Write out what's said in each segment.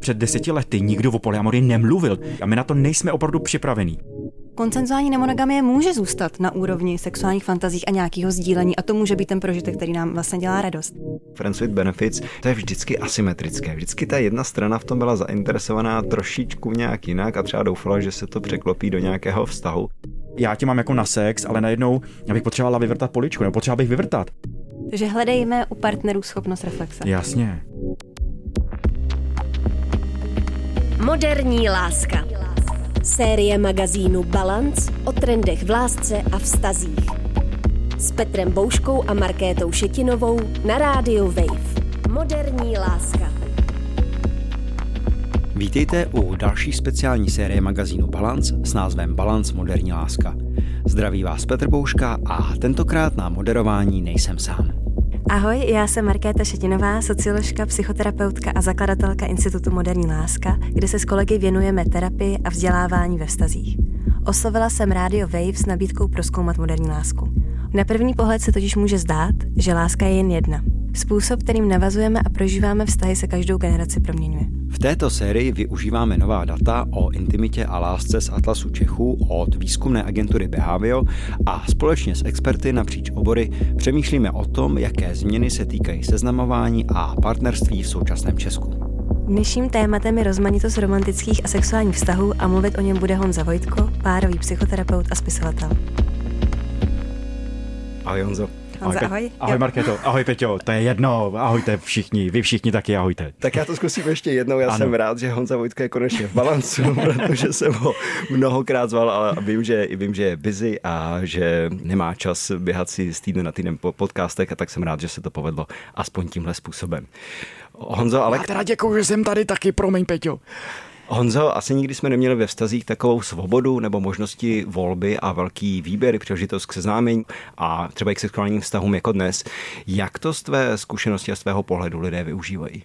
Před deseti lety nikdo o polyamorii nemluvil a my na to nejsme opravdu připravení. Koncenzuální nemonogamie může zůstat na úrovni sexuálních fantazích a nějakého sdílení a to může být ten prožitek, který nám vlastně dělá radost. Friends with Benefits, to je vždycky asymetrické. Vždycky ta jedna strana v tom byla zainteresovaná trošičku nějak jinak a třeba doufala, že se to překlopí do nějakého vztahu. Já tě mám jako na sex, ale najednou já bych potřebovala vyvrtat poličku, nebo potřebovala bych vyvrtat. Takže hledejme u partnerů schopnost reflexe. Jasně. Moderní láska. Série magazínu Balance o trendech v lásce a vztazích. S Petrem Bouškou a Markétou Šetinovou na rádiu Wave. Moderní láska. Vítejte u další speciální série magazínu Balance s názvem Balance Moderní láska. Zdraví vás Petr Bouška a tentokrát na moderování nejsem sám. Ahoj, já jsem Markéta Šetinová, socioložka, psychoterapeutka a zakladatelka Institutu Moderní láska, kde se s kolegy věnujeme terapii a vzdělávání ve vztazích. Oslovila jsem Radio Wave s nabídkou proskoumat moderní lásku. Na první pohled se totiž může zdát, že láska je jen jedna. Způsob, kterým navazujeme a prožíváme vztahy, se každou generaci proměňuje. V této sérii využíváme nová data o intimitě a lásce z Atlasu Čechů od výzkumné agentury Behavio a společně s experty napříč obory přemýšlíme o tom, jaké změny se týkají seznamování a partnerství v současném Česku. Dnešním tématem je rozmanitost romantických a sexuálních vztahů a mluvit o něm bude Honza Vojtko, párový psychoterapeut a spisovatel. Ahoj Honzo. Honza, ahoj. Ahoj Marketo, ahoj Peťo, to je jedno, ahojte všichni, vy všichni taky ahojte. Tak já to zkusím ještě jednou, já Ano. jsem rád, že Honza Vojtka je konečně v balancu, protože jsem ho mnohokrát zval a vím, že, vím, že je busy a že nemá čas běhat si z týdne na týden po podcastech a tak jsem rád, že se to povedlo aspoň tímhle způsobem. Honzo, ale Já teda děkuji, že jsem tady taky, promiň Peťo. Honzo, asi nikdy jsme neměli ve vztazích takovou svobodu nebo možnosti volby a velký výběr, příležitost k seznámení a třeba i k sexuálním vztahům jako dnes. Jak to z tvé zkušenosti a z tvého pohledu lidé využívají?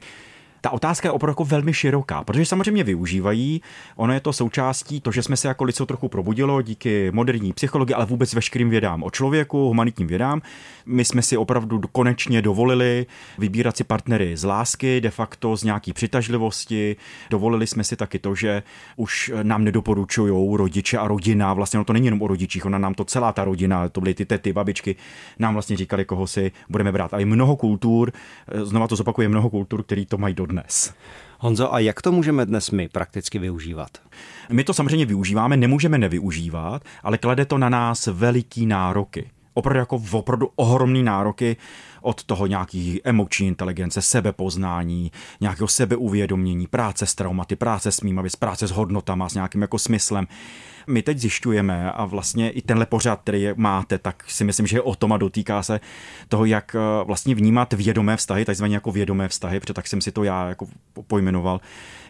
Ta otázka je opravdu jako velmi široká, protože samozřejmě využívají, ono je to součástí to, že jsme se jako lidstvo trochu probudilo díky moderní psychologii, ale vůbec veškerým vědám o člověku, humanitním vědám. My jsme si opravdu konečně dovolili vybírat si partnery z lásky, de facto z nějaký přitažlivosti. Dovolili jsme si taky to, že už nám nedoporučují rodiče a rodina, vlastně ono to není jenom o rodičích, ona nám to celá ta rodina, to byly ty tety, babičky, nám vlastně říkali, koho si budeme brát. A i mnoho kultur, znova to zopakuje, mnoho kultur, který to mají dodnes. Honzo, a jak to můžeme dnes my prakticky využívat? My to samozřejmě využíváme, nemůžeme nevyužívat, ale klade to na nás veliký nároky. Opravdu jako opravdu ohromný nároky od toho nějaký emoční inteligence, sebepoznání, nějakého sebeuvědomění, práce s traumaty, práce s mýma věc, práce s hodnotama, s nějakým jako smyslem. My teď zjišťujeme a vlastně i tenhle pořad, který máte, tak si myslím, že je o tom a dotýká se toho, jak eh, vlastně vnímat vědomé vztahy, takzvaně jako vědomé vztahy, protože tak jsem si to já jako pojmenoval,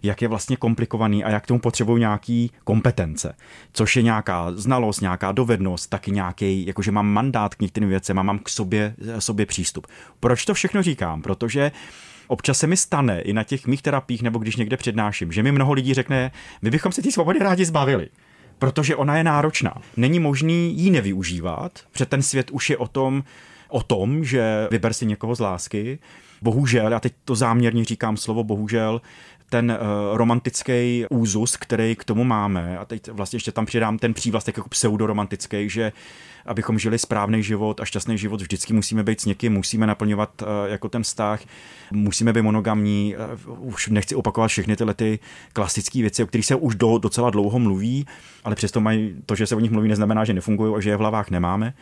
jak je vlastně komplikovaný a jak tomu potřebují nějaký kompetence, což je nějaká znalost, nějaká dovednost, taky nějaký, jakože mám mandát k některým věcem a mám k sobě, sobě přístup. Proč to všechno říkám? Protože Občas se mi stane i na těch mých terapiích, nebo když někde přednáším, že mi mnoho lidí řekne, my bychom se té svobody rádi zbavili protože ona je náročná. Není možný ji nevyužívat, protože ten svět už je o tom, o tom, že vyber si někoho z lásky. Bohužel, já teď to záměrně říkám slovo bohužel, ten uh, romantický úzus, který k tomu máme, a teď vlastně ještě tam přidám ten přívlastek jako pseudoromantický, že abychom žili správný život a šťastný život, vždycky musíme být s někým, musíme naplňovat uh, jako ten vztah, musíme být monogamní, uh, už nechci opakovat všechny tyhle ty klasické věci, o kterých se už do, docela dlouho mluví, ale přesto mají to, že se o nich mluví, neznamená, že nefungují a že je v hlavách nemáme.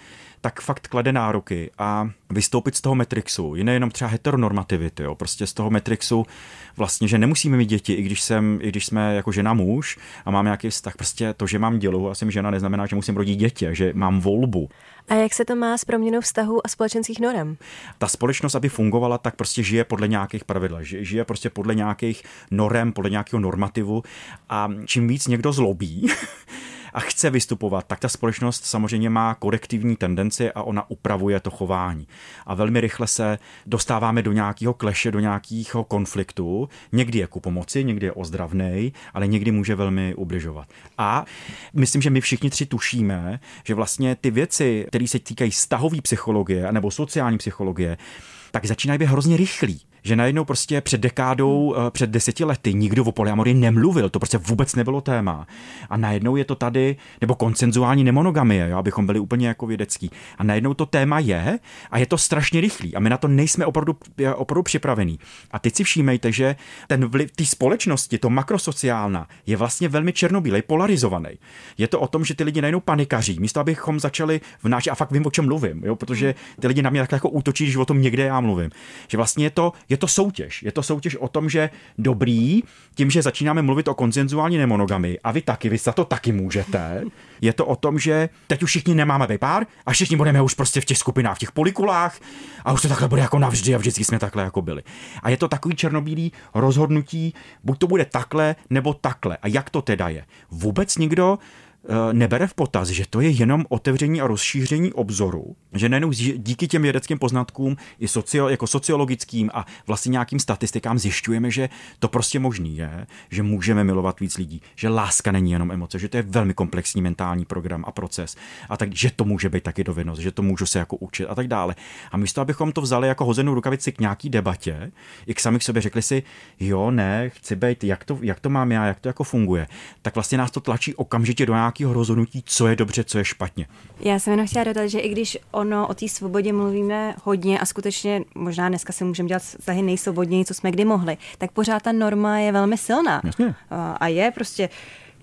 Tak fakt klade nároky a vystoupit z toho Matrixu, jiné jenom třeba heteronormativity, jo, prostě z toho Matrixu vlastně, že nemusíme mít děti, i když, jsem, i když jsme jako žena muž a mám nějaký vztah, prostě to, že mám dělu a jsem žena, neznamená, že musím rodit dítě, že mám volbu. A jak se to má s proměnou vztahu a společenských norem? Ta společnost, aby fungovala, tak prostě žije podle nějakých pravidel, žije prostě podle nějakých norem, podle nějakého normativu a čím víc někdo zlobí, a chce vystupovat, tak ta společnost samozřejmě má korektivní tendenci a ona upravuje to chování. A velmi rychle se dostáváme do nějakého kleše, do nějakého konfliktu. Někdy je ku pomoci, někdy je ozdravnej, ale někdy může velmi ubližovat. A myslím, že my všichni tři tušíme, že vlastně ty věci, které se týkají vztahové psychologie nebo sociální psychologie, tak začínají být hrozně rychlí že najednou prostě před dekádou, eh, před deseti lety nikdo o polyamorii nemluvil, to prostě vůbec nebylo téma. A najednou je to tady, nebo koncenzuální nemonogamie, jo, abychom byli úplně jako vědecký. A najednou to téma je a je to strašně rychlý a my na to nejsme opravdu, opravdu připravení. A teď si všímejte, že ten vliv té společnosti, to makrosociálna, je vlastně velmi černobílej, polarizovaný. Je to o tom, že ty lidi najednou panikaří, místo abychom začali vnášet, a fakt vím, o čem mluvím, jo, protože ty lidi na mě tak jako útočí, když o tom někde já mluvím. Že vlastně je to, je to soutěž. Je to soutěž o tom, že dobrý, tím, že začínáme mluvit o konsenzuální nemonogamy, a vy taky, vy za to taky můžete, je to o tom, že teď už všichni nemáme vypár a všichni budeme už prostě v těch skupinách, v těch polikulách a už to takhle bude jako navždy a vždycky jsme takhle jako byli. A je to takový černobílý rozhodnutí, buď to bude takhle nebo takhle. A jak to teda je? Vůbec nikdo nebere v potaz, že to je jenom otevření a rozšíření obzoru, že nejenom díky těm vědeckým poznatkům i socio, jako sociologickým a vlastně nějakým statistikám zjišťujeme, že to prostě možný je, že můžeme milovat víc lidí, že láska není jenom emoce, že to je velmi komplexní mentální program a proces a tak, že to může být taky dovednost, že to můžu se jako učit a tak dále. A místo, abychom to vzali jako hozenou rukavici k nějaký debatě, i k samých sobě řekli si, jo, ne, chci být, jak to, jak to mám já, jak to jako funguje, tak vlastně nás to tlačí okamžitě do nějak nějakého rozhodnutí, co je dobře, co je špatně. Já jsem jenom chtěla dodat, že i když ono o té svobodě mluvíme hodně a skutečně možná dneska si můžeme dělat vztahy nejsvobodněji, co jsme kdy mohli, tak pořád ta norma je velmi silná. Jasně. A je prostě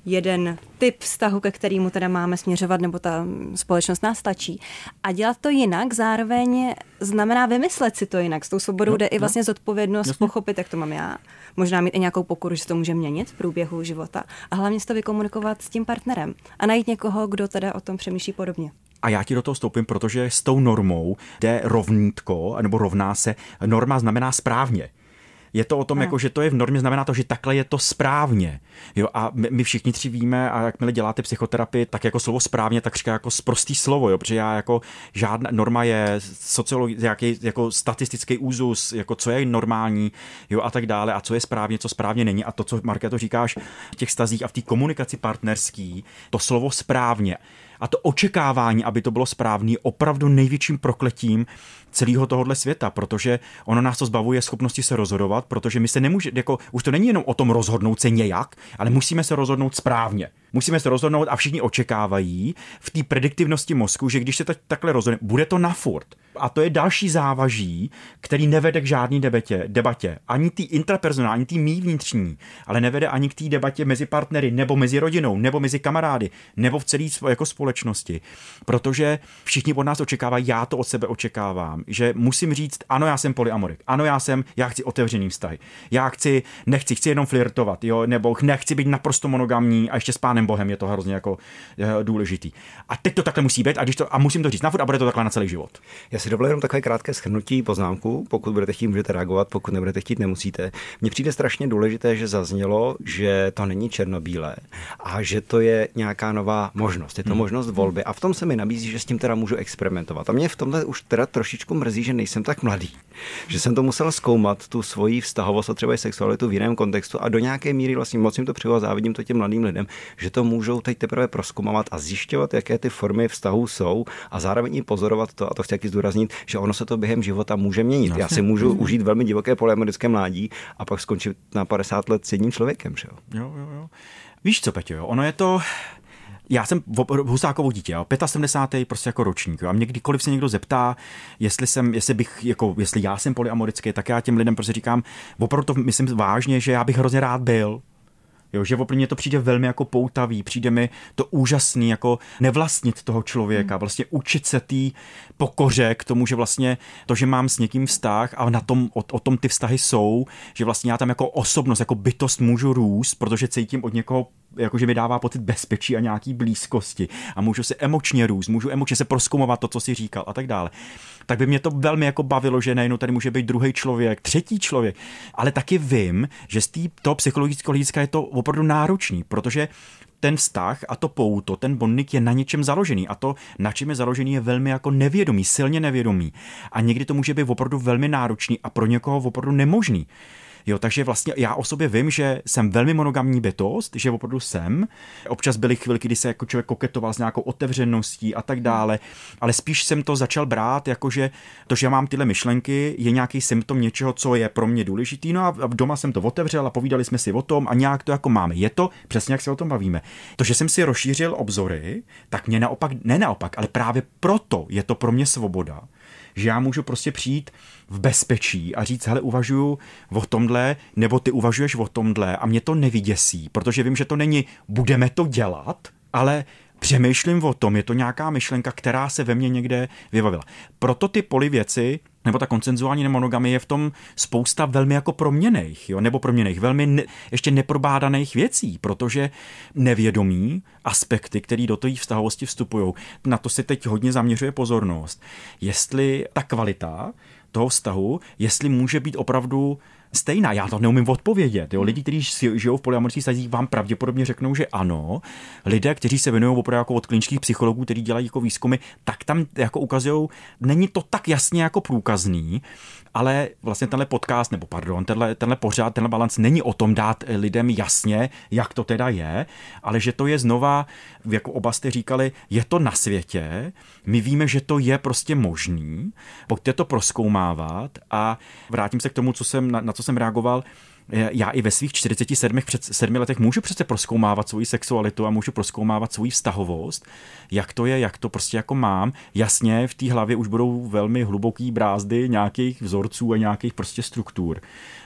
jeden typ vztahu, ke kterému teda máme směřovat, nebo ta společnost nás stačí. A dělat to jinak zároveň znamená vymyslet si to jinak. S tou svobodou no, jde no. i vlastně zodpovědnost, Jasně. pochopit, jak to mám já. Možná mít i nějakou pokoru, že to může měnit v průběhu života. A hlavně si to vykomunikovat s tím partnerem. A najít někoho, kdo teda o tom přemýšlí podobně. A já ti do toho stoupím, protože s tou normou jde rovnítko, nebo rovná se. Norma znamená správně. Je to o tom, jako, že to je v normě, znamená to, že takhle je to správně. Jo, a my, my všichni tři víme, a jakmile děláte psychoterapii, tak jako slovo správně, tak říká jako prostý slovo, jo, protože já jako žádná norma je sociologický, jako statistický úzus, jako co je normální, jo, a tak dále, a co je správně, co správně není. A to, co to říkáš v těch stazích a v té komunikaci partnerský, to slovo správně a to očekávání, aby to bylo správný, opravdu největším prokletím celého tohohle světa, protože ono nás to zbavuje schopnosti se rozhodovat, protože my se nemůže, jako, už to není jenom o tom rozhodnout se nějak, ale musíme se rozhodnout správně. Musíme se rozhodnout a všichni očekávají v té prediktivnosti mozku, že když se to takhle rozhodne, bude to na furt. A to je další závaží, který nevede k žádné debatě, debatě. Ani ty intrapersonální, ani ty mý vnitřní, ale nevede ani k té debatě mezi partnery, nebo mezi rodinou, nebo mezi kamarády, nebo v celé jako společnosti. Protože všichni od nás očekávají, já to od sebe očekávám, že musím říct, ano, já jsem polyamorik, ano, já jsem, já chci otevřený vztah, já chci, nechci, chci jenom flirtovat, jo, nebo nechci být naprosto monogamní a ještě s pánem Bohem je to hrozně jako je, důležitý. A teď to takhle musí být a, když to, a musím to říct na a bude to takhle na celý život. Já si dovolím jenom takové krátké schrnutí poznámku, pokud budete chtít, můžete reagovat, pokud nebudete chtít, nemusíte. Mně přijde strašně důležité, že zaznělo, že to není černobílé a že to je nějaká nová možnost. Je to hmm. možnost volby a v tom se mi nabízí, že s tím teda můžu experimentovat. A mě v tomhle už teda trošičku mrzí, že nejsem tak mladý, že jsem to musel zkoumat, tu svoji vztahovost a třeba i sexualitu v jiném kontextu a do nějaké míry vlastně moc jim to přijelo, závidím to těm mladým lidem, že to můžou teď teprve proskoumávat a zjišťovat, jaké ty formy vztahů jsou a zároveň i pozorovat to, a to chci taky zdůraznit, že ono se to během života může měnit. Já si můžu užít velmi divoké polyamorické mládí a pak skončit na 50 let s jedním člověkem. Že jo? Jo, jo, jo. Víš co, Peťo, jo? ono je to, já jsem Husákovo dítě, jo, 75. prostě jako ročník. Jo, a mě kdykoliv se někdo zeptá, jestli jsem, jestli bych, jako, jestli já jsem polyamorický, tak já těm lidem prostě říkám, opravdu to myslím vážně, že já bych hrozně rád byl, Jo, že opravdu to přijde velmi jako poutavý, přijde mi to úžasný, jako nevlastnit toho člověka, hmm. vlastně učit se té pokoře k tomu, že vlastně to, že mám s někým vztah a na tom, o, o tom ty vztahy jsou, že vlastně já tam jako osobnost, jako bytost můžu růst, protože cítím od někoho jakože mi dává pocit bezpečí a nějaký blízkosti a můžu se emočně růst, můžu emočně se proskumovat to, co si říkal a tak dále. Tak by mě to velmi jako bavilo, že nejenom tady může být druhý člověk, třetí člověk, ale taky vím, že z toho psychologického hlediska je to opravdu náročný, protože ten vztah a to pouto, ten bonding je na něčem založený a to, na čem je založený, je velmi jako nevědomý, silně nevědomý. A někdy to může být opravdu velmi náročný a pro někoho opravdu nemožný. Jo, takže vlastně já o sobě vím, že jsem velmi monogamní bytost, že opravdu jsem. Občas byly chvilky, kdy se jako člověk koketoval s nějakou otevřeností a tak dále, ale spíš jsem to začal brát jako, že to, že já mám tyhle myšlenky, je nějaký symptom něčeho, co je pro mě důležitý. No a doma jsem to otevřel a povídali jsme si o tom a nějak to jako máme. Je to přesně, jak se o tom bavíme. To, že jsem si rozšířil obzory, tak mě naopak, ne naopak, ale právě proto je to pro mě svoboda, že já můžu prostě přijít v bezpečí a říct, hele, uvažuju o tomhle, nebo ty uvažuješ o tomhle a mě to nevyděsí, protože vím, že to není budeme to dělat, ale přemýšlím o tom, je to nějaká myšlenka, která se ve mně někde vyvavila. Proto ty poli věci, nebo ta koncenzuální nemonogamy je v tom spousta velmi jako proměných, jo, nebo proměných, velmi ne, ještě neprobádaných věcí, protože nevědomí aspekty, které do té vztahovosti vstupují, na to se teď hodně zaměřuje pozornost. Jestli ta kvalita toho vztahu, jestli může být opravdu stejná. Já to neumím odpovědět. Jo. Lidi, kteří žijou v polyamorských stazích, vám pravděpodobně řeknou, že ano. Lidé, kteří se věnují opravdu jako od klinických psychologů, kteří dělají jako výzkumy, tak tam jako ukazují, není to tak jasně jako průkazný, ale vlastně tenhle podcast, nebo pardon, tenhle, tenhle pořád, tenhle balans není o tom dát lidem jasně, jak to teda je, ale že to je znova, jako oba jste říkali, je to na světě, my víme, že to je prostě možný, pojďte to proskoumávat a vrátím se k tomu, co jsem, na, na co jsem reagoval, já i ve svých 47 před 7 letech můžu přece proskoumávat svoji sexualitu a můžu proskoumávat svoji vztahovost, jak to je, jak to prostě jako mám. Jasně, v té hlavě už budou velmi hluboký brázdy nějakých vzorců a nějakých prostě struktur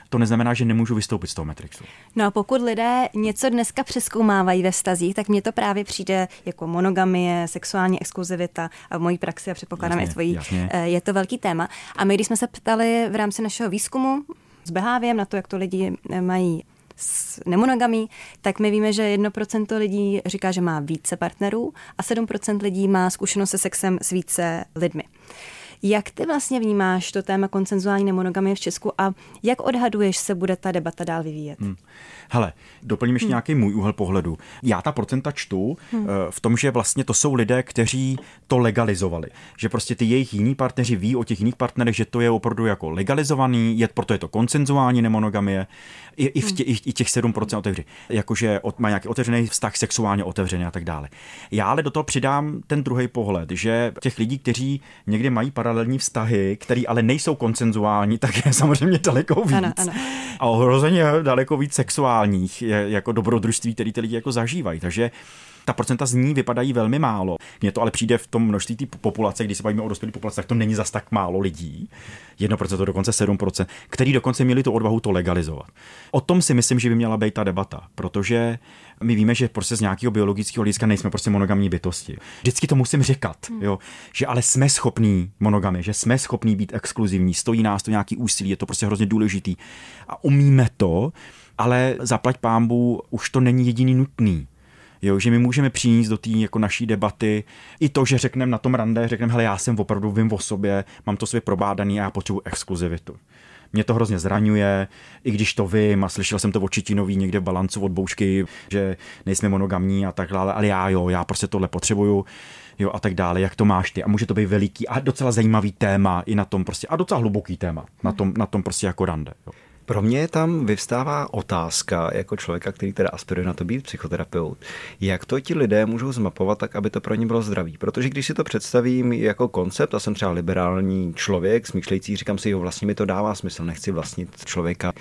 to neznamená, že nemůžu vystoupit z toho Matrixu. No a pokud lidé něco dneska přeskoumávají ve stazích, tak mně to právě přijde jako monogamie, sexuální exkluzivita a v mojí praxi a předpokládám jasně, i tvojí, jasně. Eh, je to velký téma. A my, když jsme se ptali v rámci našeho výzkumu s Beháviem na to, jak to lidi eh, mají s nemonogamí, tak my víme, že 1% lidí říká, že má více partnerů a 7% lidí má zkušenost se sexem s více lidmi. Jak ty vlastně vnímáš to téma koncenzuální nemonogamie v Česku a jak odhaduješ se bude ta debata dál vyvíjet? Hmm. Hele, doplním ještě hmm. nějaký můj úhel pohledu. Já ta procenta čtu hmm. Eh, v tom, že vlastně to jsou lidé, kteří to legalizovali. Že prostě ty jejich jiní partneři ví o těch jiných partnerech, že to je opravdu jako legalizovaný, je, proto je to koncenzuální nemonogamie. I, i, v hmm. tě, i, i těch 7% otevři. Jakože od, má nějaký otevřený vztah sexuálně otevřený a tak dále. Já ale do toho přidám ten druhý pohled, že těch lidí, kteří někdy mají paralelní vztahy, které ale nejsou koncenzuální, tak je samozřejmě daleko víc. Ano, ano. A ohrozeně daleko víc sexuálních, jako dobrodružství, které ty lidi jako zažívají. Takže ta procenta z ní vypadají velmi málo. Mně to ale přijde v tom množství té populace, když se bavíme o dospělé populaci, tak to není zas tak málo lidí. 1% dokonce 7%, který dokonce měli tu odvahu to legalizovat. O tom si myslím, že by měla být ta debata, protože my víme, že prostě z nějakého biologického hlediska nejsme prostě monogamní bytosti. Vždycky to musím říkat, hmm. jo, že ale jsme schopní monogamy, že jsme schopní být exkluzivní, stojí nás to nějaký úsilí, je to prostě hrozně důležitý a umíme to, ale zaplať pámbu už to není jediný nutný. Jo, že my můžeme přinést do té jako naší debaty i to, že řekneme na tom rande, řekneme, hele, já jsem opravdu vím o sobě, mám to svě probádaný a já potřebuji exkluzivitu. Mě to hrozně zraňuje, i když to vím a slyšel jsem to od Čitinový někde v balancu od boušky, že nejsme monogamní a tak dále, ale já jo, já prostě tohle potřebuju jo, a tak dále, jak to máš ty. A může to být veliký a docela zajímavý téma i na tom prostě, a docela hluboký téma, na tom, na tom prostě jako rande. Jo. Pro mě tam vyvstává otázka jako člověka, který teda aspiruje na to být psychoterapeut, jak to ti lidé můžou zmapovat tak, aby to pro ně bylo zdravý. Protože když si to představím jako koncept, a jsem třeba liberální člověk, smýšlející, říkám si, jo, vlastně mi to dává smysl, nechci vlastnit člověka,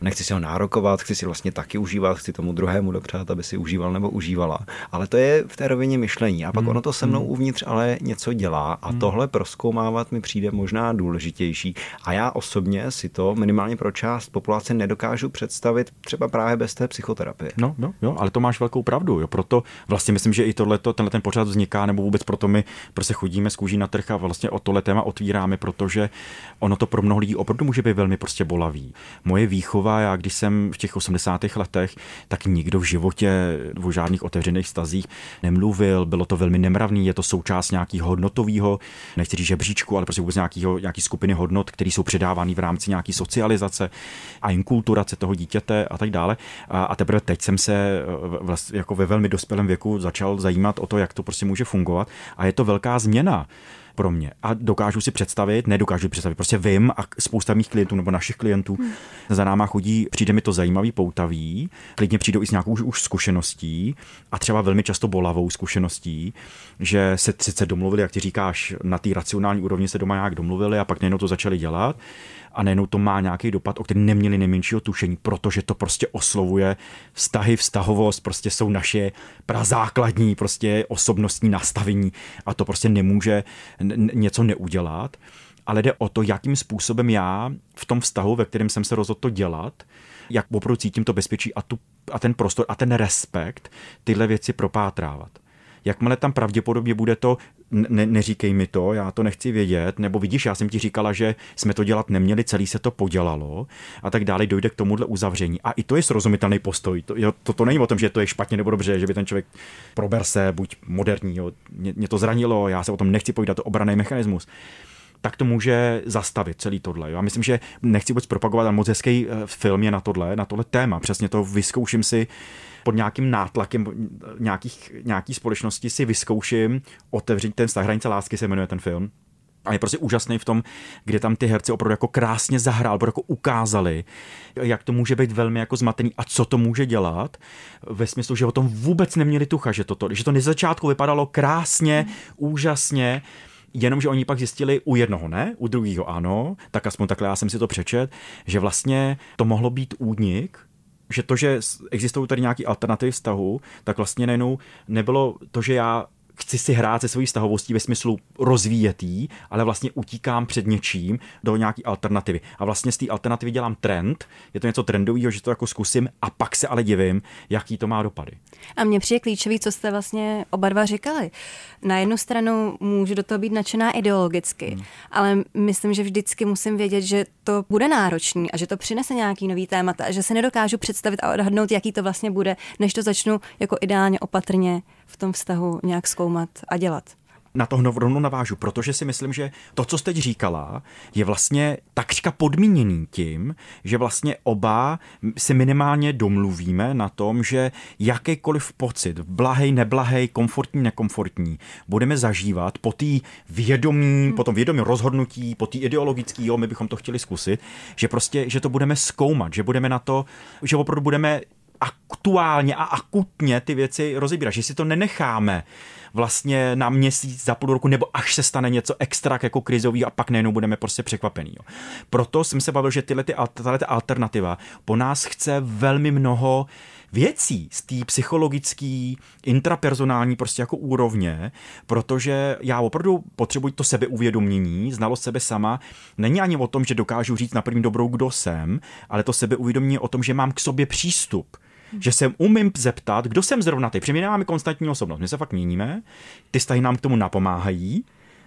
nechci si ho nárokovat, chci si vlastně taky užívat, chci tomu druhému dopřát, aby si užíval nebo užívala. Ale to je v té rovině myšlení. A pak hmm. ono to se mnou hmm. uvnitř ale něco dělá a hmm. tohle proskoumávat mi přijde možná důležitější. A já osobně si to minimálně pro část část populace nedokážu představit třeba právě bez té psychoterapie. No, no, jo, ale to máš velkou pravdu. Jo. Proto vlastně myslím, že i tohleto, tenhle ten pořád vzniká, nebo vůbec proto my prostě chodíme z kůží na trh a vlastně o tohle téma otvíráme, protože ono to pro mnoho lidí opravdu může být velmi prostě bolavý. Moje výchova, já když jsem v těch 80. letech, tak nikdo v životě o žádných otevřených stazích nemluvil, bylo to velmi nemravný, je to součást nějakého hodnotového, nechci říct žebříčku, ale prostě vůbec nějakého, nějaký skupiny hodnot, které jsou předávány v rámci nějaké socializace a inkulturace toho dítěte a tak dále. A, a teprve teď jsem se eh, vlastně jako ve velmi dospělém věku začal zajímat o to, jak to prostě může fungovat. A je to velká změna pro mě. A dokážu si představit, nedokážu představit, prostě vím a spousta mých klientů nebo našich klientů hmm. za náma chodí, přijde mi to zajímavý, poutavý, klidně přijdou i s nějakou už, už zkušeností a třeba velmi často bolavou zkušeností, že se sice domluvili, jak ty říkáš, na té racionální úrovni se doma nějak domluvili a pak najednou to začali dělat a najednou to má nějaký dopad, o který neměli nejmenšího tušení, protože to prostě oslovuje vztahy, vztahovost, prostě jsou naše prazákladní prostě osobnostní nastavení a to prostě nemůže něco neudělat. Ale jde o to, jakým způsobem já v tom vztahu, ve kterém jsem se rozhodl to dělat, jak opravdu cítím to bezpečí a, tu, a ten prostor a ten respekt tyhle věci propátrávat jakmile tam pravděpodobně bude to, ne, neříkej mi to, já to nechci vědět, nebo vidíš, já jsem ti říkala, že jsme to dělat neměli, celý se to podělalo a tak dále, dojde k tomuhle uzavření. A i to je srozumitelný postoj. To, to, to není o tom, že to je špatně nebo dobře, že by ten člověk prober se, buď moderní, jo, mě, mě to zranilo, já se o tom nechci povídat, to obraný mechanismus tak to může zastavit celý tohle. Já myslím, že nechci vůbec propagovat, ale moc hezký eh, film je na tohle, na tohle téma. Přesně to vyzkouším si pod nějakým nátlakem nějakých, nějaký společnosti si vyzkouším otevřít ten vztah hranice lásky se jmenuje ten film. A je prostě úžasný v tom, kde tam ty herci opravdu jako krásně zahrál, jako ukázali, jak to může být velmi jako zmatený a co to může dělat, ve smyslu, že o tom vůbec neměli tucha, že to, že to na začátku vypadalo krásně, úžasně, Jenomže oni pak zjistili u jednoho ne, u druhého ano, tak aspoň takhle já jsem si to přečet, že vlastně to mohlo být únik, že to, že existují tady nějaké alternativy vztahu, tak vlastně najednou nebylo to, že já chci si hrát se svojí stahovostí ve smyslu rozvíjet jí, ale vlastně utíkám před něčím do nějaký alternativy. A vlastně z té alternativy dělám trend, je to něco trendového, že to jako zkusím a pak se ale divím, jaký to má dopady. A mně přijde klíčový, co jste vlastně oba dva říkali. Na jednu stranu můžu do toho být nadšená ideologicky, hmm. ale myslím, že vždycky musím vědět, že to bude náročný a že to přinese nějaký nový témata a že se nedokážu představit a odhadnout, jaký to vlastně bude, než to začnu jako ideálně opatrně v tom vztahu nějak zkoumat a dělat na to rovnou navážu, protože si myslím, že to, co jste teď říkala, je vlastně takřka podmíněný tím, že vlastně oba si minimálně domluvíme na tom, že jakýkoliv pocit, blahej, neblahej, komfortní, nekomfortní, budeme zažívat po té vědomí, hmm. po tom vědomí rozhodnutí, po té ideologický, jo, my bychom to chtěli zkusit, že prostě, že to budeme zkoumat, že budeme na to, že opravdu budeme aktuálně a akutně ty věci rozebírat, že si to nenecháme vlastně na měsíc, za půl roku, nebo až se stane něco extra jako krizový a pak nejenom budeme prostě překvapený. Jo. Proto jsem se bavil, že tyhle, ty, tahle alternativa po nás chce velmi mnoho věcí z té psychologické, intrapersonální prostě jako úrovně, protože já opravdu potřebuji to sebeuvědomění, znalost sebe sama. Není ani o tom, že dokážu říct na první dobrou, kdo jsem, ale to sebeuvědomění o tom, že mám k sobě přístup že se umím zeptat, kdo jsem zrovna ty. Protože my nemáme konstantní osobnost, my se fakt měníme, ty vztahy nám k tomu napomáhají,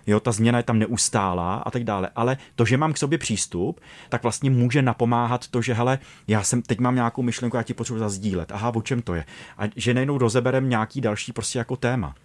jo, ta změna je tam neustálá a tak dále. Ale to, že mám k sobě přístup, tak vlastně může napomáhat to, že hele, já jsem teď mám nějakou myšlenku, já ti potřebuji zazdílet. Aha, o čem to je? A že nejenom rozeberem nějaký další prostě jako téma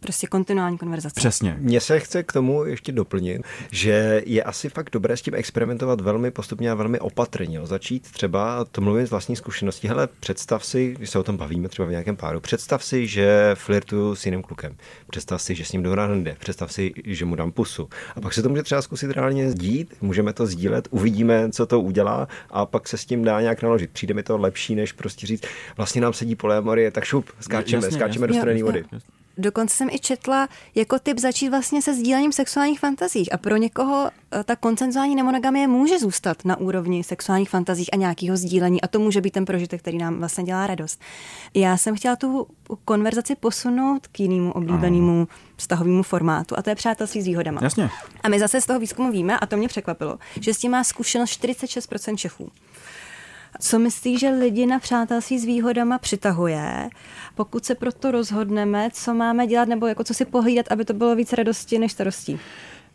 prostě kontinuální konverzace. Přesně. Mně se chce k tomu ještě doplnit, že je asi fakt dobré s tím experimentovat velmi postupně a velmi opatrně. Začít třeba, to mluvím z vlastní zkušenosti, hele, představ si, když se o tom bavíme třeba v nějakém páru, představ si, že flirtuju s jiným klukem. Představ si, že s ním jdu na rande. Představ si, že mu dám pusu. A pak se to může třeba zkusit reálně sdít, můžeme to sdílet, uvidíme, co to udělá a pak se s tím dá nějak naložit. Přijde mi to lepší, než prostě říct, vlastně nám sedí polyamorie, tak šup, skáčeme, jasně, skáčeme jasně. do studené vody. Jasně. Dokonce jsem i četla jako typ začít vlastně se sdílením sexuálních fantazích a pro někoho eh, ta koncenzuální nemonogamie může zůstat na úrovni sexuálních fantazích a nějakého sdílení a to může být ten prožitek, který nám vlastně dělá radost. Já jsem chtěla tu konverzaci posunout k jinému oblíbenému vztahovému formátu a to je přátelství s výhodama. Jasně. A my zase z toho výzkumu víme, a to mě překvapilo, že s tím má zkušenost 46% Čechů. Co myslí, že lidi na přátelství s výhodama přitahuje? Pokud se proto rozhodneme, co máme dělat nebo jako co si pohlídat, aby to bylo víc radosti než starostí?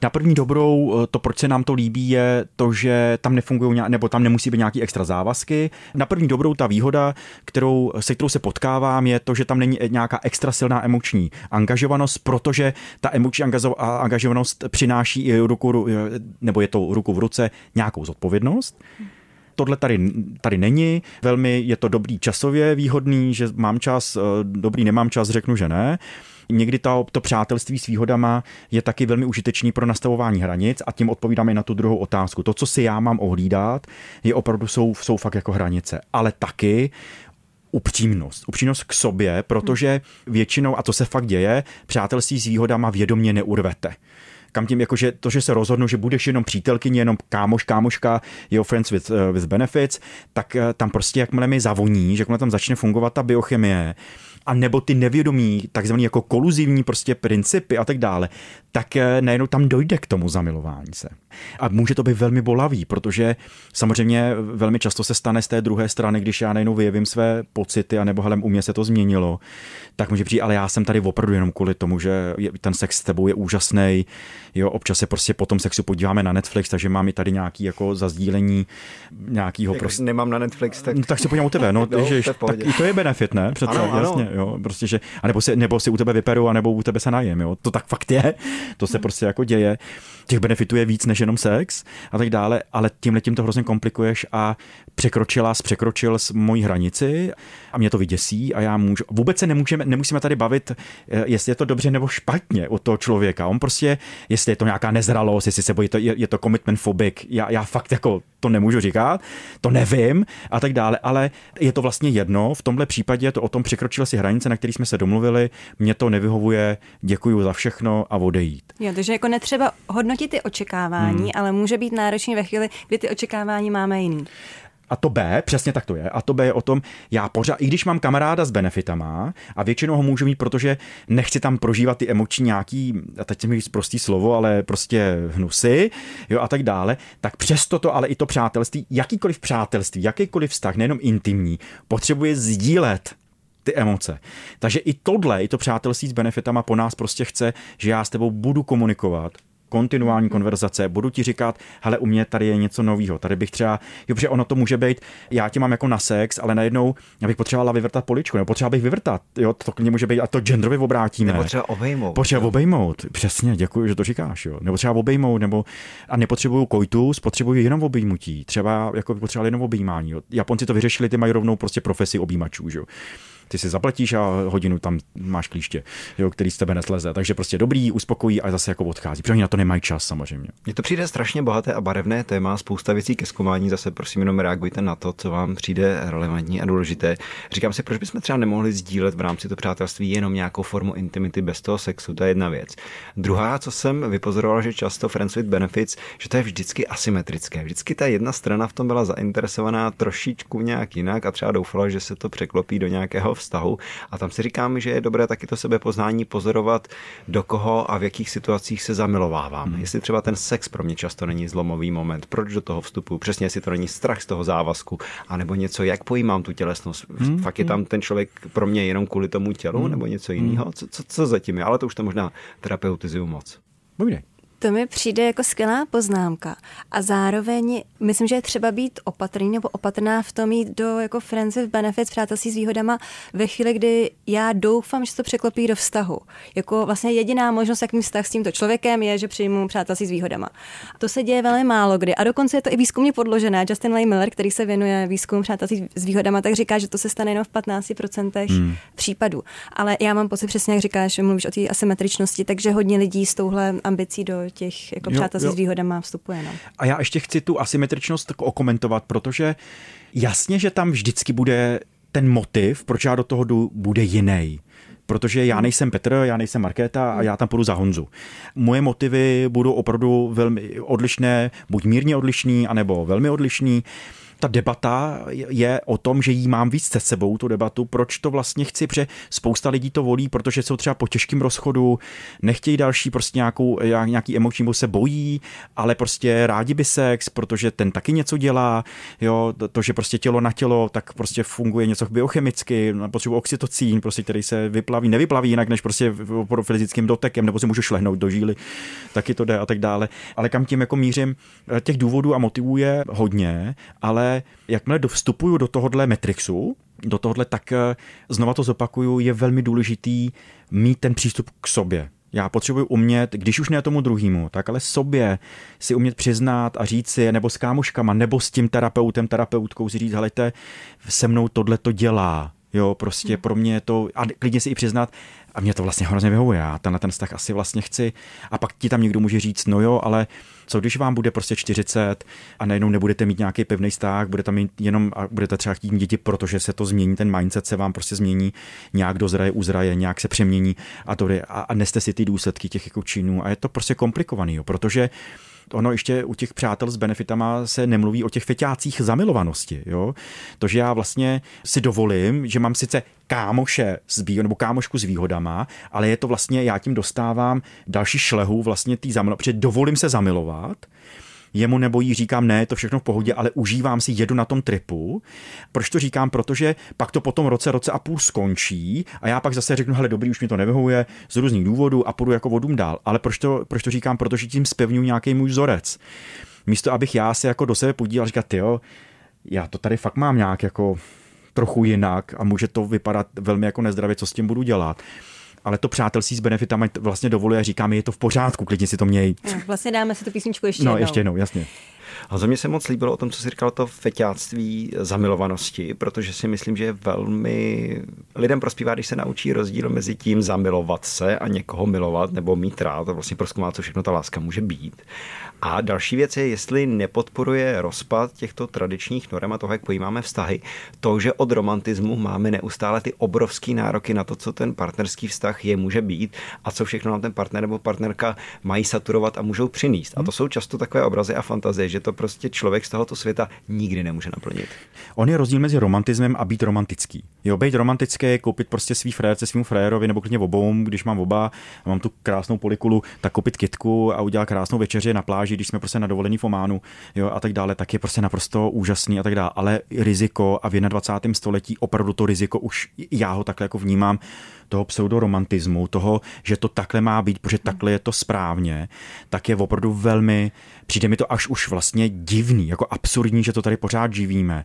Na první dobrou, eh, to, proč se nám to líbí, je to, že tam nefungují, nebo tam nemusí být nějaký extra závazky. Na první dobrou ta výhoda, kterou, se kterou se potkávám, je to, že tam není nějaká extra silná emoční angažovanost, protože ta emoční angažovanost přináší i ruku, nebo je to ruku v ruce, nějakou zodpovědnost. Tohle tady, tady není, velmi je to dobrý časově výhodný, že mám čas, eh, dobrý nemám čas, řeknu, že ne. někdy to, to přátelství s výhodama je taky velmi užitečný pro nastavování hranic a tím odpovídám i na tu druhou otázku. To, co si já mám ohlídat, je opravdu jsou, jsou fakt jako hranice, ale taky upřímnost. Upřímnost k sobě, protože většinou, a to se fakt děje, přátelství s výhodama vědomě neurvete kam tím, jakože to, že se rozhodnu, že budeš jenom přítelkyně, jenom kámoš, kámoška, jeho friends with, uh, with benefits, tak uh, tam prostě jakmile mi zavoní, že jakmile tam začne fungovat ta biochemie, a nebo ty nevědomí, takzvaný jako koluzivní prostě principy a tak dále, tak eh, najednou tam dojde k tomu zamilování se. A může to být velmi bolavý, protože samozřejmě velmi často se stane z té druhé strany, když já najednou vyjevím své pocity, a nebo hele, u mě se to změnilo, tak může přijít, ale já jsem tady opravdu jenom kvůli tomu, že ten sex s tebou je úžasný. Jo, občas se prostě po tom sexu podíváme na Netflix, takže mám i tady nějaký jako zazdílení nějakýho prostě. Nemám na Netflix, tak... No, tak se podívám u tebe, no, no ježiš, tak i to je benefit, ne? Přece, ano, jasně, ano. Jo, prostě, že, a nebo si, nebo si u tebe vyperu, a nebo u tebe se najem, jo, to tak fakt je, to se prostě jako děje. Těch benefitů je víc než jenom sex a tak dále, ale tím tím to hrozně komplikuješ a překročila, překročil s mojí hranici a mě to vyděsí a já můžu, vůbec se nemůžeme, nemusíme tady bavit, eh, jestli je to dobře nebo špatně od toho člověka. On prostě, jestli je to nějaká nezralost, jestli se bojí, to, je, je to commitment phobik, já, já fakt jako to nemůžu říkat, to nevím a tak dále, ale je to vlastně jedno. V tomhle případě je to o tom překročil si hranice, na který jsme se domluvili, mě to nevyhovuje, děkuji za všechno a odejít. Jo, takže jako netřeba hodnotit ty očekávání, hmm. ale může být náročný ve chvíli, kdy ty očekávání máme jiný. A to B, přesně tak to je. A to B je o tom, já pořád, i když mám kamaráda s benefitama a většinou ho můžu mít, protože nechci tam prožívat ty emoční nějaký, a teď mi prostý slovo, ale prostě hnusy, jo, a tak dále, tak přesto to, ale i to přátelství, jakýkoliv přátelství, jakýkoliv vztah, nejenom intimní, potřebuje sdílet ty emoce. Takže i tohle, i to přátelství s benefitama po nás prostě chce, že já s tebou budu komunikovat, kontinuální konverzace, budu ti říkat, hele, u mě tady je něco nového, tady bych třeba, jo, protože ono to může být, já tě mám jako na sex, ale najednou já bych potřebovala vyvrtat poličku, nebo potřeba bych vyvrtat, jo, to klidně může být, a to genderově obrátíme. Nebo třeba obejmout. Potřeba obejmout, přesně, děkuji, že to říkáš, jo. Nebo třeba obejmout, nebo a nepotřebuju kojtus, potřebuju jenom obejmutí, třeba jako potřeba jenom objímání. Jo. Japonci to vyřešili, ty mají rovnou prostě profesi objímačů, jo ty si zaplatíš a hodinu tam máš klíště, jo, který z tebe nesleze. Takže prostě dobrý, uspokojí a zase jako odchází. Protože na to nemají čas samozřejmě. Mně to přijde strašně bohaté a barevné téma, spousta věcí ke zkoumání. Zase prosím jenom reagujte na to, co vám přijde relevantní a důležité. Říkám si, proč bychom třeba nemohli sdílet v rámci toho přátelství jenom nějakou formu intimity bez toho sexu. To je jedna věc. Druhá, co jsem vypozoroval, že často Friends with Benefits, že to je vždycky asymetrické. Vždycky ta jedna strana v tom byla zainteresovaná trošičku nějak jinak a třeba doufala, že se to překlopí do nějakého vztahu. A tam si říkám, že je dobré taky to sebepoznání pozorovat, do koho a v jakých situacích se zamilovávám. Hmm. Jestli třeba ten sex pro mě často není zlomový moment, proč do toho vstupu, přesně jestli to není strach z toho závazku, anebo něco, jak pojímám tu tělesnost. Hmm. Fakt je tam ten člověk pro mě jenom kvůli tomu tělu, hmm. nebo něco jiného. Co, co, co zatím je, ale to už to možná terapeutizuju moc. Povídej. To mi přijde jako skvělá poznámka. A zároveň myslím, že je třeba být opatrný nebo opatrná v tom jít do jako friends with benefits, přátelství s výhodama ve chvíli, kdy já doufám, že to překlopí do vztahu. Jako vlastně jediná možnost, jakým vztah s tímto člověkem je, že přijmu přátelství s výhodama. To se děje velmi málo kdy. A dokonce je to i výzkumně podložené. Justin Lay Miller, který se věnuje výzkumu přátelství s výhodama, tak říká, že to se stane jenom v 15% hmm. případů. Ale já mám pocit přesně, jak říkáš, že mluvíš o té asymetričnosti, takže hodně lidí s touhle ambicí do těch jako přátelství s výhodama vstupuje. No. A já ještě chci tu asymetričnost okomentovat, protože jasně, že tam vždycky bude ten motiv, proč já do toho jdu, bude jiný protože já nejsem Petr, já nejsem Markéta a já tam půjdu za Honzu. Moje motivy budou opravdu velmi odlišné, buď mírně odlišný, anebo velmi odlišný ta debata je o tom, že jí mám víc se sebou, tu debatu, proč to vlastně chci, protože spousta lidí to volí, protože jsou třeba po těžkém rozchodu, nechtějí další prostě nějakou, nějaký emoční, bo se bojí, ale prostě rádi by sex, protože ten taky něco dělá, jo, to, že prostě tělo na tělo, tak prostě funguje něco biochemicky, potřebuji oxytocín, prostě, který se vyplaví, nevyplaví jinak, než prostě fyzickým dotekem, nebo si můžu šlehnout do žíly, taky to jde a tak dále. Ale kam tím jako mířím, těch důvodů a motivů je hodně, ale jakmile vstupuju do tohohle Matrixu, do tohohle, tak eh, znova to zopakuju, je velmi důležitý mít ten přístup k sobě. Já potřebuji umět, když už ne tomu druhému, tak ale sobě si umět přiznat a říct si, nebo s kámoškama, nebo s tím terapeutem, terapeutkou si říct, helejte, se mnou tohle to dělá, Jo, prostě pro mě je to, a klidně si i přiznat, A mě to vlastně hrozně vyhovuje. Já tenhle ten vztah asi vlastně chci. A pak ti tam někdo může říct, no jo, ale co když vám bude prostě 40 a najednou nebudete mít nějaký pevný vztah, budete mít jenom a budete třeba chtít děti, protože se to změní, ten mindset se vám prostě změní, nějak dozraje, uzraje, nějak se přemění a to a, a neste si ty důsledky těch jako činů a je to prostě komplikovaný, jo, protože ono ještě u těch přátel s benefitama se nemluví o těch feťácích zamilovanosti. Jo? To, že já vlastně si dovolím, že mám sice kámoše s výhodou, nebo kámošku s výhodama, ale je to vlastně, já tím dostávám další šlehu vlastně tý zamilovanosti, protože dovolím se zamilovat, jemu nebo jí říkám, ne, to všechno v pohodě, ale užívám si, jedu na tom tripu. Proč to říkám? Protože pak to potom roce, roce a půl skončí a já pak zase řeknu, hele, dobrý, už mi to nevyhovuje z různých důvodů a půjdu jako vodům dál. Ale proč to, proč to říkám? Protože tím spevňuji nějaký můj vzorec. Místo, abych já se jako do sebe podíval a říkat, jo, já to tady fakt mám nějak jako trochu jinak a může to vypadat velmi jako nezdravě, co s tím budu dělat ale to přátelství s benefitami vlastně dovoluje, říkáme, je to v pořádku, klidně si to měj. No, vlastně dáme si tu písničku ještě No, jednou. ještě jednou, jasně. A za mě se moc líbilo o tom, co jsi říkal, to feťáctví zamilovanosti, protože si myslím, že je velmi lidem prospívá, když se naučí rozdíl mezi tím zamilovat se a někoho milovat nebo mít rád a vlastně proskoumat, co všechno ta láska může být. A další věc je, jestli nepodporuje rozpad těchto tradičních norem a toho, jak pojímáme vztahy, to, že od romantismu máme neustále ty obrovské nároky na to, co ten partnerský vztah je, může být a co všechno nám ten partner nebo partnerka mají saturovat a můžou přinést. A to jsou často takové obrazy a fantazie, že to prostě člověk z tohoto světa nikdy nemůže naplnit. On je rozdíl mezi romantismem a být romantický. Jo, být romantický je koupit prostě svý frérce svým frérovi nebo klidně obou, když mám oba a mám tu krásnou polikulu, tak koupit kitku a udělat krásnou večeři na pláži, když jsme prostě na dovolení v Ománu jo, a tak dále, tak je prostě naprosto úžasný a tak dále. Ale riziko a v 21. století opravdu to riziko už já ho takhle jako vnímám, toho pseudoromantismu, toho, že to takhle má být, protože takhle je to správně, tak je opravdu velmi, přijde mi to až už vlastně divný, jako absurdní, že to tady pořád živíme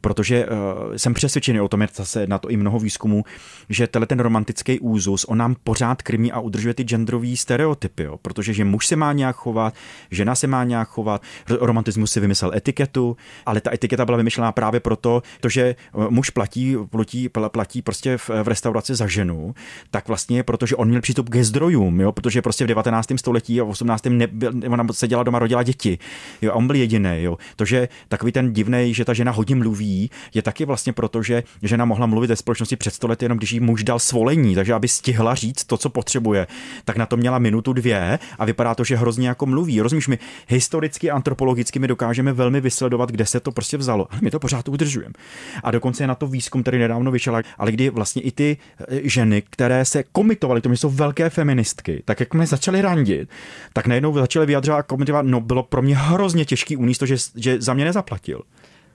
protože uh, jsem přesvědčený o tom, je zase na to i mnoho výzkumů, že tenhle ten romantický úzus, on nám pořád krmí a udržuje ty genderový stereotypy, jo? protože že muž se má nějak chovat, žena se má nějak chovat, romantismus si vymyslel etiketu, ale ta etiketa byla vymyšlená právě proto, to, že eh, muž platí, platí, platí prostě v, v restauraci za ženu, tak vlastně protože on měl přístup ke zdrojům, jo? protože prostě v 19. století a v 18. Nebyl, ona seděla doma, rodila děti, jo? a on byl jediný. Jo? To, že takový ten divný, že ta žena hodně mluví, je taky vlastně proto, že žena mohla mluvit ve společnosti před stolety jenom když jí muž dal svolení, takže aby stihla říct to, co potřebuje, tak na to měla minutu dvě a vypadá to, že hrozně jako mluví. Rozumíš mi, historicky, antropologicky my dokážeme velmi vysledovat, kde se to prostě vzalo. Ale my to pořád udržujeme. A dokonce je na to výzkum, který nedávno vyšel, ale kdy vlastně i ty eh, ženy, které se komitovaly, to jsou velké feministky, tak jak jsme začaly randit, tak najednou začaly vyjadřovat a komentovat, no bylo pro mě hrozně těžký uníst to, že, že za mě nezaplatil.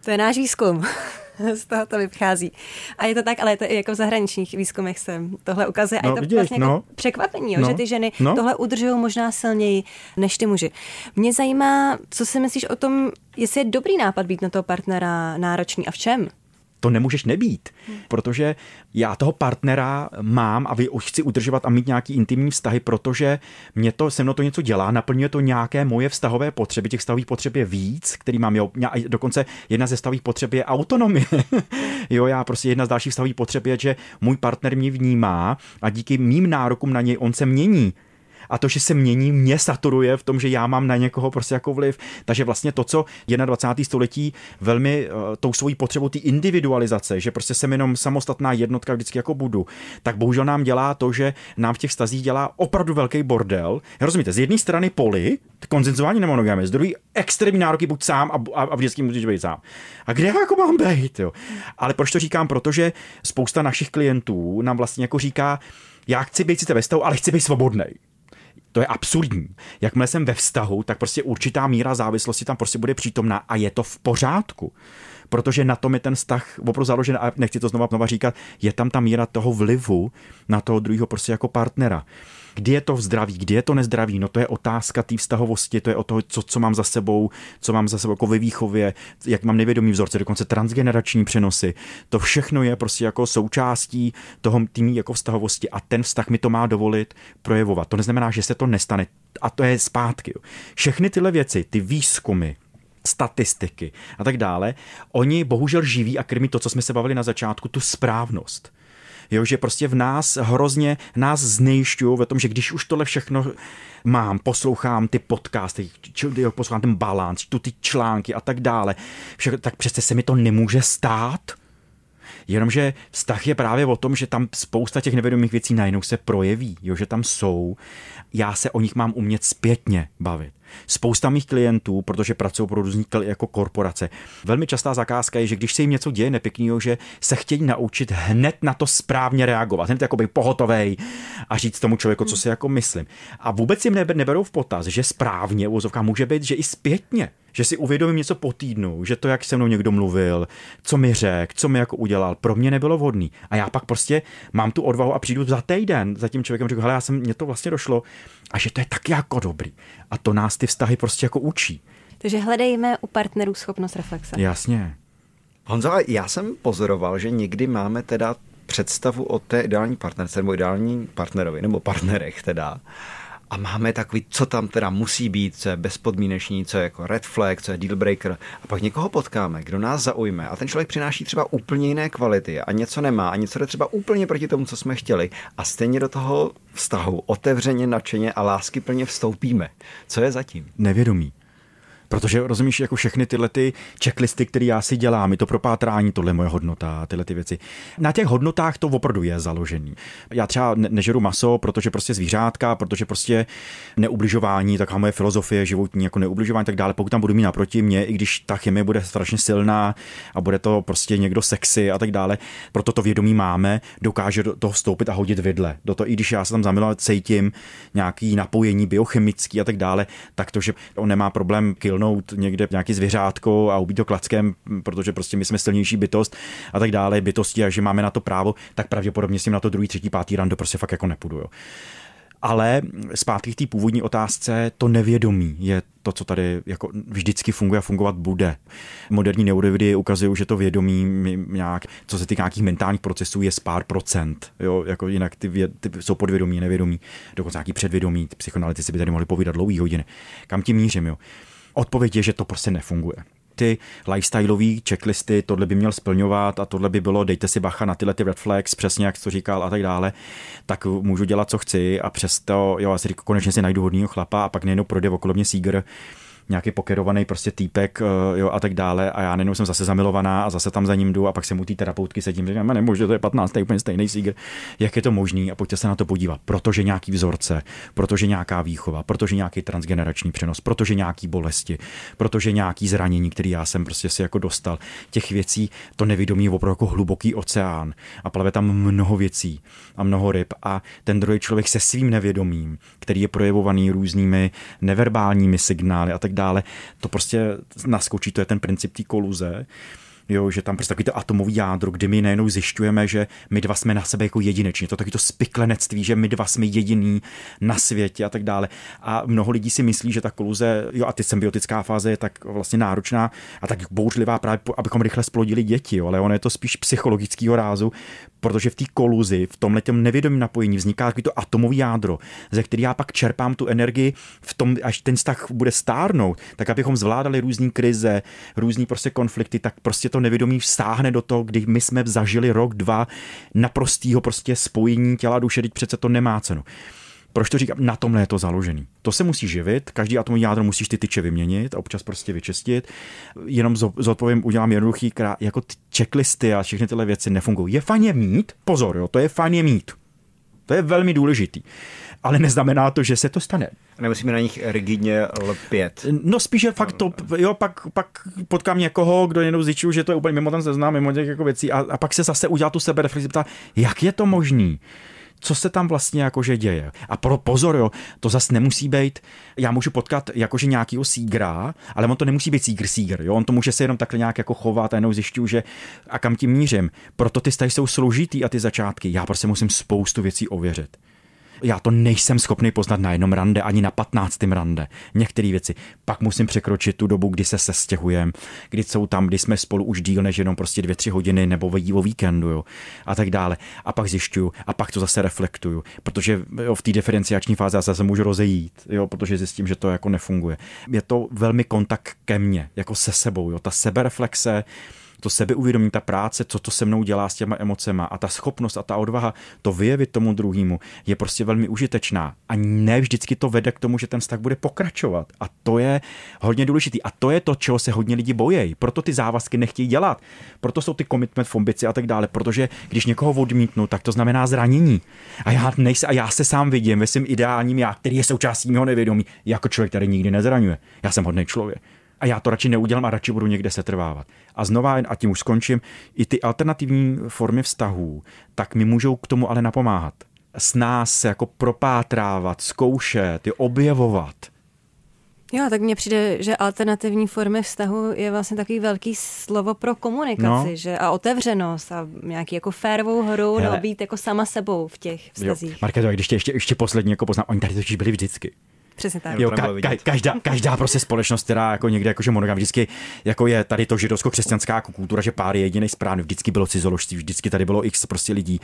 To je náš výzkum. Z toho to vychází. A je to tak, ale je to i jako v zahraničních výzkumech se tohle ukazuje. A no, je to vidíš, vlastně no. jako překvapení, no. že ty ženy no. tohle udržují možná silněji než ty muži. Mě zajímá, co si myslíš o tom, jestli je dobrý nápad být na toho partnera náročný a v čem? To nemůžeš nebýt, protože já toho partnera mám a vy už chci udržovat a mít nějaký intimní vztahy, protože mě to se mnou to něco dělá, naplňuje to nějaké moje vztahové potřeby, těch vztahových potřeb je víc, který mám, jo, dokonce jedna ze vztahových potřeb je autonomie. jo, já prostě jedna z dalších vztahových potřeb je, že můj partner mě vnímá a díky mým nárokům na něj on se mění a to, že se mění, mě saturuje v tom, že já mám na někoho prostě jako vliv. Takže vlastně to, co je na 20. století velmi uh, tou svojí potřebou ty individualizace, že prostě jsem jenom samostatná jednotka vždycky jako budu, tak bohužel nám dělá to, že nám v těch stazích dělá opravdu velký bordel. Rozumíte, z jedné strany poli, konzenzování nemonogamy, z druhé extrémní nároky buď sám a, a, a vždycky musíš být sám. A kde já jako mám být, jo? Ale proč to říkám? Protože spousta našich klientů nám vlastně jako říká, já chci být sice ve stavu, ale chci být svobodný. To je absurdní. Jakmile jsem ve vztahu, tak prostě určitá míra závislosti tam prostě bude přítomná a je to v pořádku. Protože na tom je ten vztah opravdu založen a nechci to znova, znova říkat, je tam ta míra toho vlivu na toho druhého prostě jako partnera. Kdy je to zdraví, kdy je to nezdraví, no to je otázka té vztahovosti, to je o toho, co, co mám za sebou, co mám za sebou jako ve výchově, jak mám nevědomý vzorce, dokonce transgenerační přenosy. To všechno je prostě jako součástí toho tými jako vztahovosti a ten vztah mi to má dovolit projevovat. To neznamená, že se to nestane a to je zpátky. Všechny tyhle věci, ty výzkumy, statistiky a tak dále, oni bohužel živí a krmí to, co jsme se bavili na začátku, tu správnost. Jo, že prostě v nás hrozně nás znejišťují ve tom, že když už tohle všechno mám, poslouchám ty podcasty, poslouchám ten balans, tu ty články a tak dále, všechno, tak přece se mi to nemůže stát. Jenomže vztah je právě o tom, že tam spousta těch nevědomých věcí najednou se projeví, jo, že tam jsou. Já se o nich mám umět zpětně bavit. Spousta mých klientů, protože pracují pro různý jako korporace, velmi častá zakázka je, že když se jim něco děje nepěkného, že se chtějí naučit hned na to správně reagovat, hned jako pohotovej a říct tomu člověku, co si jako myslím. A vůbec jim neberou v potaz, že správně uvozovka může být, že i zpětně že si uvědomím něco po týdnu, že to, jak se mnou někdo mluvil, co mi řekl, co mi jako udělal, pro mě nebylo vhodný. A já pak prostě mám tu odvahu a přijdu za týden za tím člověkem, řekl, hele, já jsem, mě to vlastně došlo a že to je tak jako dobrý. A to nás ty vztahy prostě jako učí. Takže hledejme u partnerů schopnost reflexe. Jasně. Honzo, já jsem pozoroval, že někdy máme teda představu o té ideální partnerce nebo ideální partnerovi, nebo partnerech teda a máme takový, co tam teda musí být, co je bezpodmíneční, co je jako red flag, co je deal breaker a pak někoho potkáme, kdo nás zaujme a ten člověk přináší třeba úplně jiné kvality a něco nemá a něco jde třeba úplně proti tomu, co jsme chtěli a stejně do toho vztahu otevřeně, nadšeně a lásky plně vstoupíme. Co je zatím? Nevědomí. Protože rozumíš, jako všechny tyhle ty checklisty, které já si dělám, i to propátrání, tohle je moje hodnota, tyhle ty věci. Na těch hodnotách to opravdu je založený. Já třeba nežeru maso, protože prostě zvířátka, protože prostě neubližování, taková moje filozofie životní, jako neubližování, tak dále. Pokud tam budu mít naproti mě, i když ta chemie bude strašně silná a bude to prostě někdo sexy a tak dále, proto to vědomí máme, dokáže do toho vstoupit a hodit vidle. Do toho, i když já se tam zamilovat cítím nějaký napojení biochemický a tak dále, tak to, že on nemá problém kill strhnout někde nějaký zvěřátko a ubít to klackem, protože prostě my jsme silnější bytost a tak dále, bytosti a že máme na to právo, tak pravděpodobně s tím na to druhý, třetí, pátý rando prostě fakt jako nepůjdu. Jo. Ale zpátky k té původní otázce, to nevědomí je to, co tady jako vždycky funguje a fungovat bude. Moderní neurovědy ukazují, že to vědomí nějak, co se týká nějakých mentálních procesů, je z pár procent. Jo? Jako jinak ty, vě, ty jsou podvědomí, nevědomí, dokonce nějaký předvědomí. Psychoanalytici by tady mohli povídat dlouhý hodiny. Kam tím mířím? Jo? Odpověď je, že to prostě nefunguje. Ty lifestyleové checklisty, tohle by měl splňovat a tohle by bylo, dejte si bacha na tyhle ty red flags, přesně jak to říkal a tak dále, tak můžu dělat, co chci a přesto, jo, asi konečně si najdu hodného chlapa a pak nejenom projde okolo mě Seeger nějaký pokerovaný prostě týpek eh, jo, a tak dále a já nejenom jsem zase zamilovaná a zase tam za ním jdu a pak se mu té terapeutky sedím, říkám, nemůžu, to je 15, to je úplně stejný sígr. Jak je to možný a pojďte se na to podívat, protože nějaký vzorce, protože nějaká výchova, protože nějaký transgenerační přenos, protože nějaký bolesti, protože nějaký zranění, který já jsem prostě si jako dostal. Těch věcí to nevědomí je opravdu jako hluboký oceán a plave tam mnoho věcí a mnoho ryb a ten druhý člověk se svým nevědomím, který je projevovaný různými neverbálními signály a tak dále, dále, to prostě naskočí, to je ten princip té koluze, jo, že tam prostě takový to atomový jádro, kdy my najednou zjišťujeme, že my dva jsme na sebe jako jedineční. To taky to spiklenectví, že my dva jsme jediný na světě a tak dále. A mnoho lidí si myslí, že ta koluze, jo, a ty symbiotická fáze je tak vlastně náročná a tak bouřlivá právě, abychom rychle splodili děti, jo, ale ono je to spíš psychologického rázu, protože v té koluzi, v tomhle těm nevědomém napojení vzniká takový to atomový jádro, ze který já pak čerpám tu energii v tom, až ten vztah bude stárnout, tak abychom zvládali různé krize, různé prostě konflikty, tak prostě to nevědomí vstáhne do toho, kdy my jsme zažili rok, dva naprostýho prostě spojení těla a duše, teď přece to nemá cenu. Proč to říkám? Na tomhle je to založený. To se musí živit, každý atomový jádro musíš ty tyče vyměnit, občas prostě vyčistit. Jenom zodpovím, udělám jednoduchý, jako ty checklisty a všechny tyhle věci nefungují. Je fajn je mít, pozor, jo, to je fajn je mít. To je velmi důležitý. Ale neznamená to, že se to stane. Nemusíme na nich rigidně lpět. No spíš je fakt to, jo, pak, pak potkám někoho, kdo jenom zjišťuje, že to je úplně mimo ten seznam, mimo těch jako věcí a, a pak se zase udělá tu sebe reflexi, ptá, jak je to možný? Co se tam vlastně jakože děje. A pro pozor, jo, to zase nemusí být, já můžu potkat jakože nějakýho sígra, ale on to nemusí být sígr sígr, jo, on to může se jenom takhle nějak jako chovat a jenom zjišťuju, že a kam tím mířím. Proto ty vztahy jsou složitý a ty začátky. Já prostě musím spoustu věcí ověřit já to nejsem schopný poznat na jednom rande, ani na patnáctém rande. Některé věci. Pak musím překročit tu dobu, kdy se sestěhujeme, kdy jsou tam, kdy jsme spolu už díl než jenom prostě dvě, tři hodiny nebo o víkendu jo, a tak dále. A pak zjišťuju a pak to zase reflektuju, protože jo, v té diferenciační fázi já se můžu rozejít, jo, protože zjistím, že to jako nefunguje. Je to velmi kontakt ke mně, jako se sebou, jo, ta sebereflexe, to sebeuvědomí, ta práce, co to se mnou dělá s těma emocema a ta schopnost a ta odvaha to vyjevit tomu druhému je prostě velmi užitečná. A ne vždycky to vede k tomu, že ten vztah bude pokračovat. A to je hodně důležitý. A to je to, čeho se hodně lidi bojí. Proto ty závazky nechtějí dělat. Proto jsou ty commitment fombici a tak dále. Protože když někoho odmítnu, tak to znamená zranění. A já, nejsem, a já se sám vidím ve svým ideálním já, který je součástí mého nevědomí, jako člověk, který nikdy nezraňuje. Já jsem hodný člověk. A já to radši neudělám a radši budu někde setrvávat. A znova, a tím už skončím, i ty alternativní formy vztahů, tak mi můžou k tomu ale napomáhat. S nás se jako propátrávat, zkoušet, je objevovat. Jo, tak mně přijde, že alternativní formy vztahu je vlastně takový velký slovo pro komunikaci, no. že a otevřenost a nějaký jako férovou hru, no být jako sama sebou v těch vztazích. Marketo, když tě ještě, ještě poslední jako poznám, oni tady totiž byli vždycky. Přesně tak. Jo, ka, ka, každá, každá prostě společnost, která jako někde jakože monogam, vždycky jako je tady to židovsko-křesťanská jako kultura, že pár je jediný správný, vždycky bylo cizoložství, vždycky tady bylo x prostě lidí,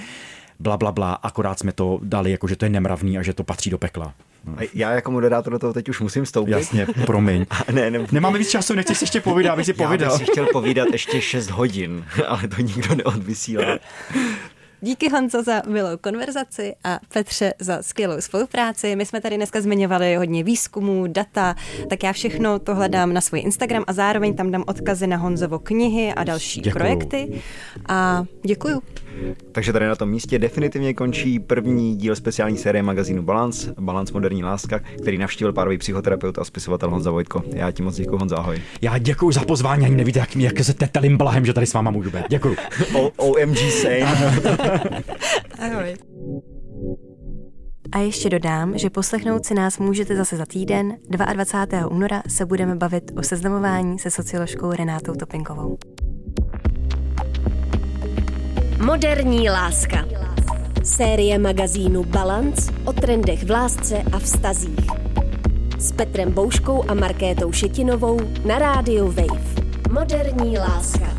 bla, bla, bla, akorát jsme to dali, jako že to je nemravný a že to patří do pekla. A já jako moderátor do toho teď už musím vstoupit. Jasně, promiň. A ne, ne, Nemáme víc času, nechceš si ještě povídat, abych si povídal. Já bych si chtěl povídat ještě 6 hodin, ale to nikdo neodvysílá. Díky Honzo za milou konverzaci a Petře za skvělou spolupráci. My jsme tady dneska zmiňovali hodně výzkumů, data, tak já všechno to hledám na svůj Instagram a zároveň tam dám odkazy na Honzovo knihy a další děkuju. projekty. A děkuju. Takže tady na tom místě definitivně končí první díl speciální série magazínu Balance, Balance moderní láska, který navštívil párový psychoterapeut a spisovatel Honza Vojtko. Já ti moc děkuji, Honza, ahoj. Já děkuji za pozvání, ani nevíte, jak, jak se tetelím blahem, že tady s váma můžu být. Děkuji. OMG same. ahoj. A ještě dodám, že poslechnout si nás můžete zase za týden. 22. února se budeme bavit o seznamování se socioložkou Renátou Topinkovou. Moderní láska. Série magazínu Balance o trendech v lásce a vztazích. S Petrem Bouškou a Markétou Šetinovou na rádiu Wave. Moderní láska.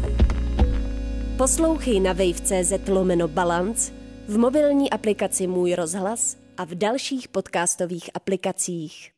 Poslouchej na wave.cz lomeno Balance, v mobilní aplikaci Můj rozhlas a v dalších podcastových aplikacích.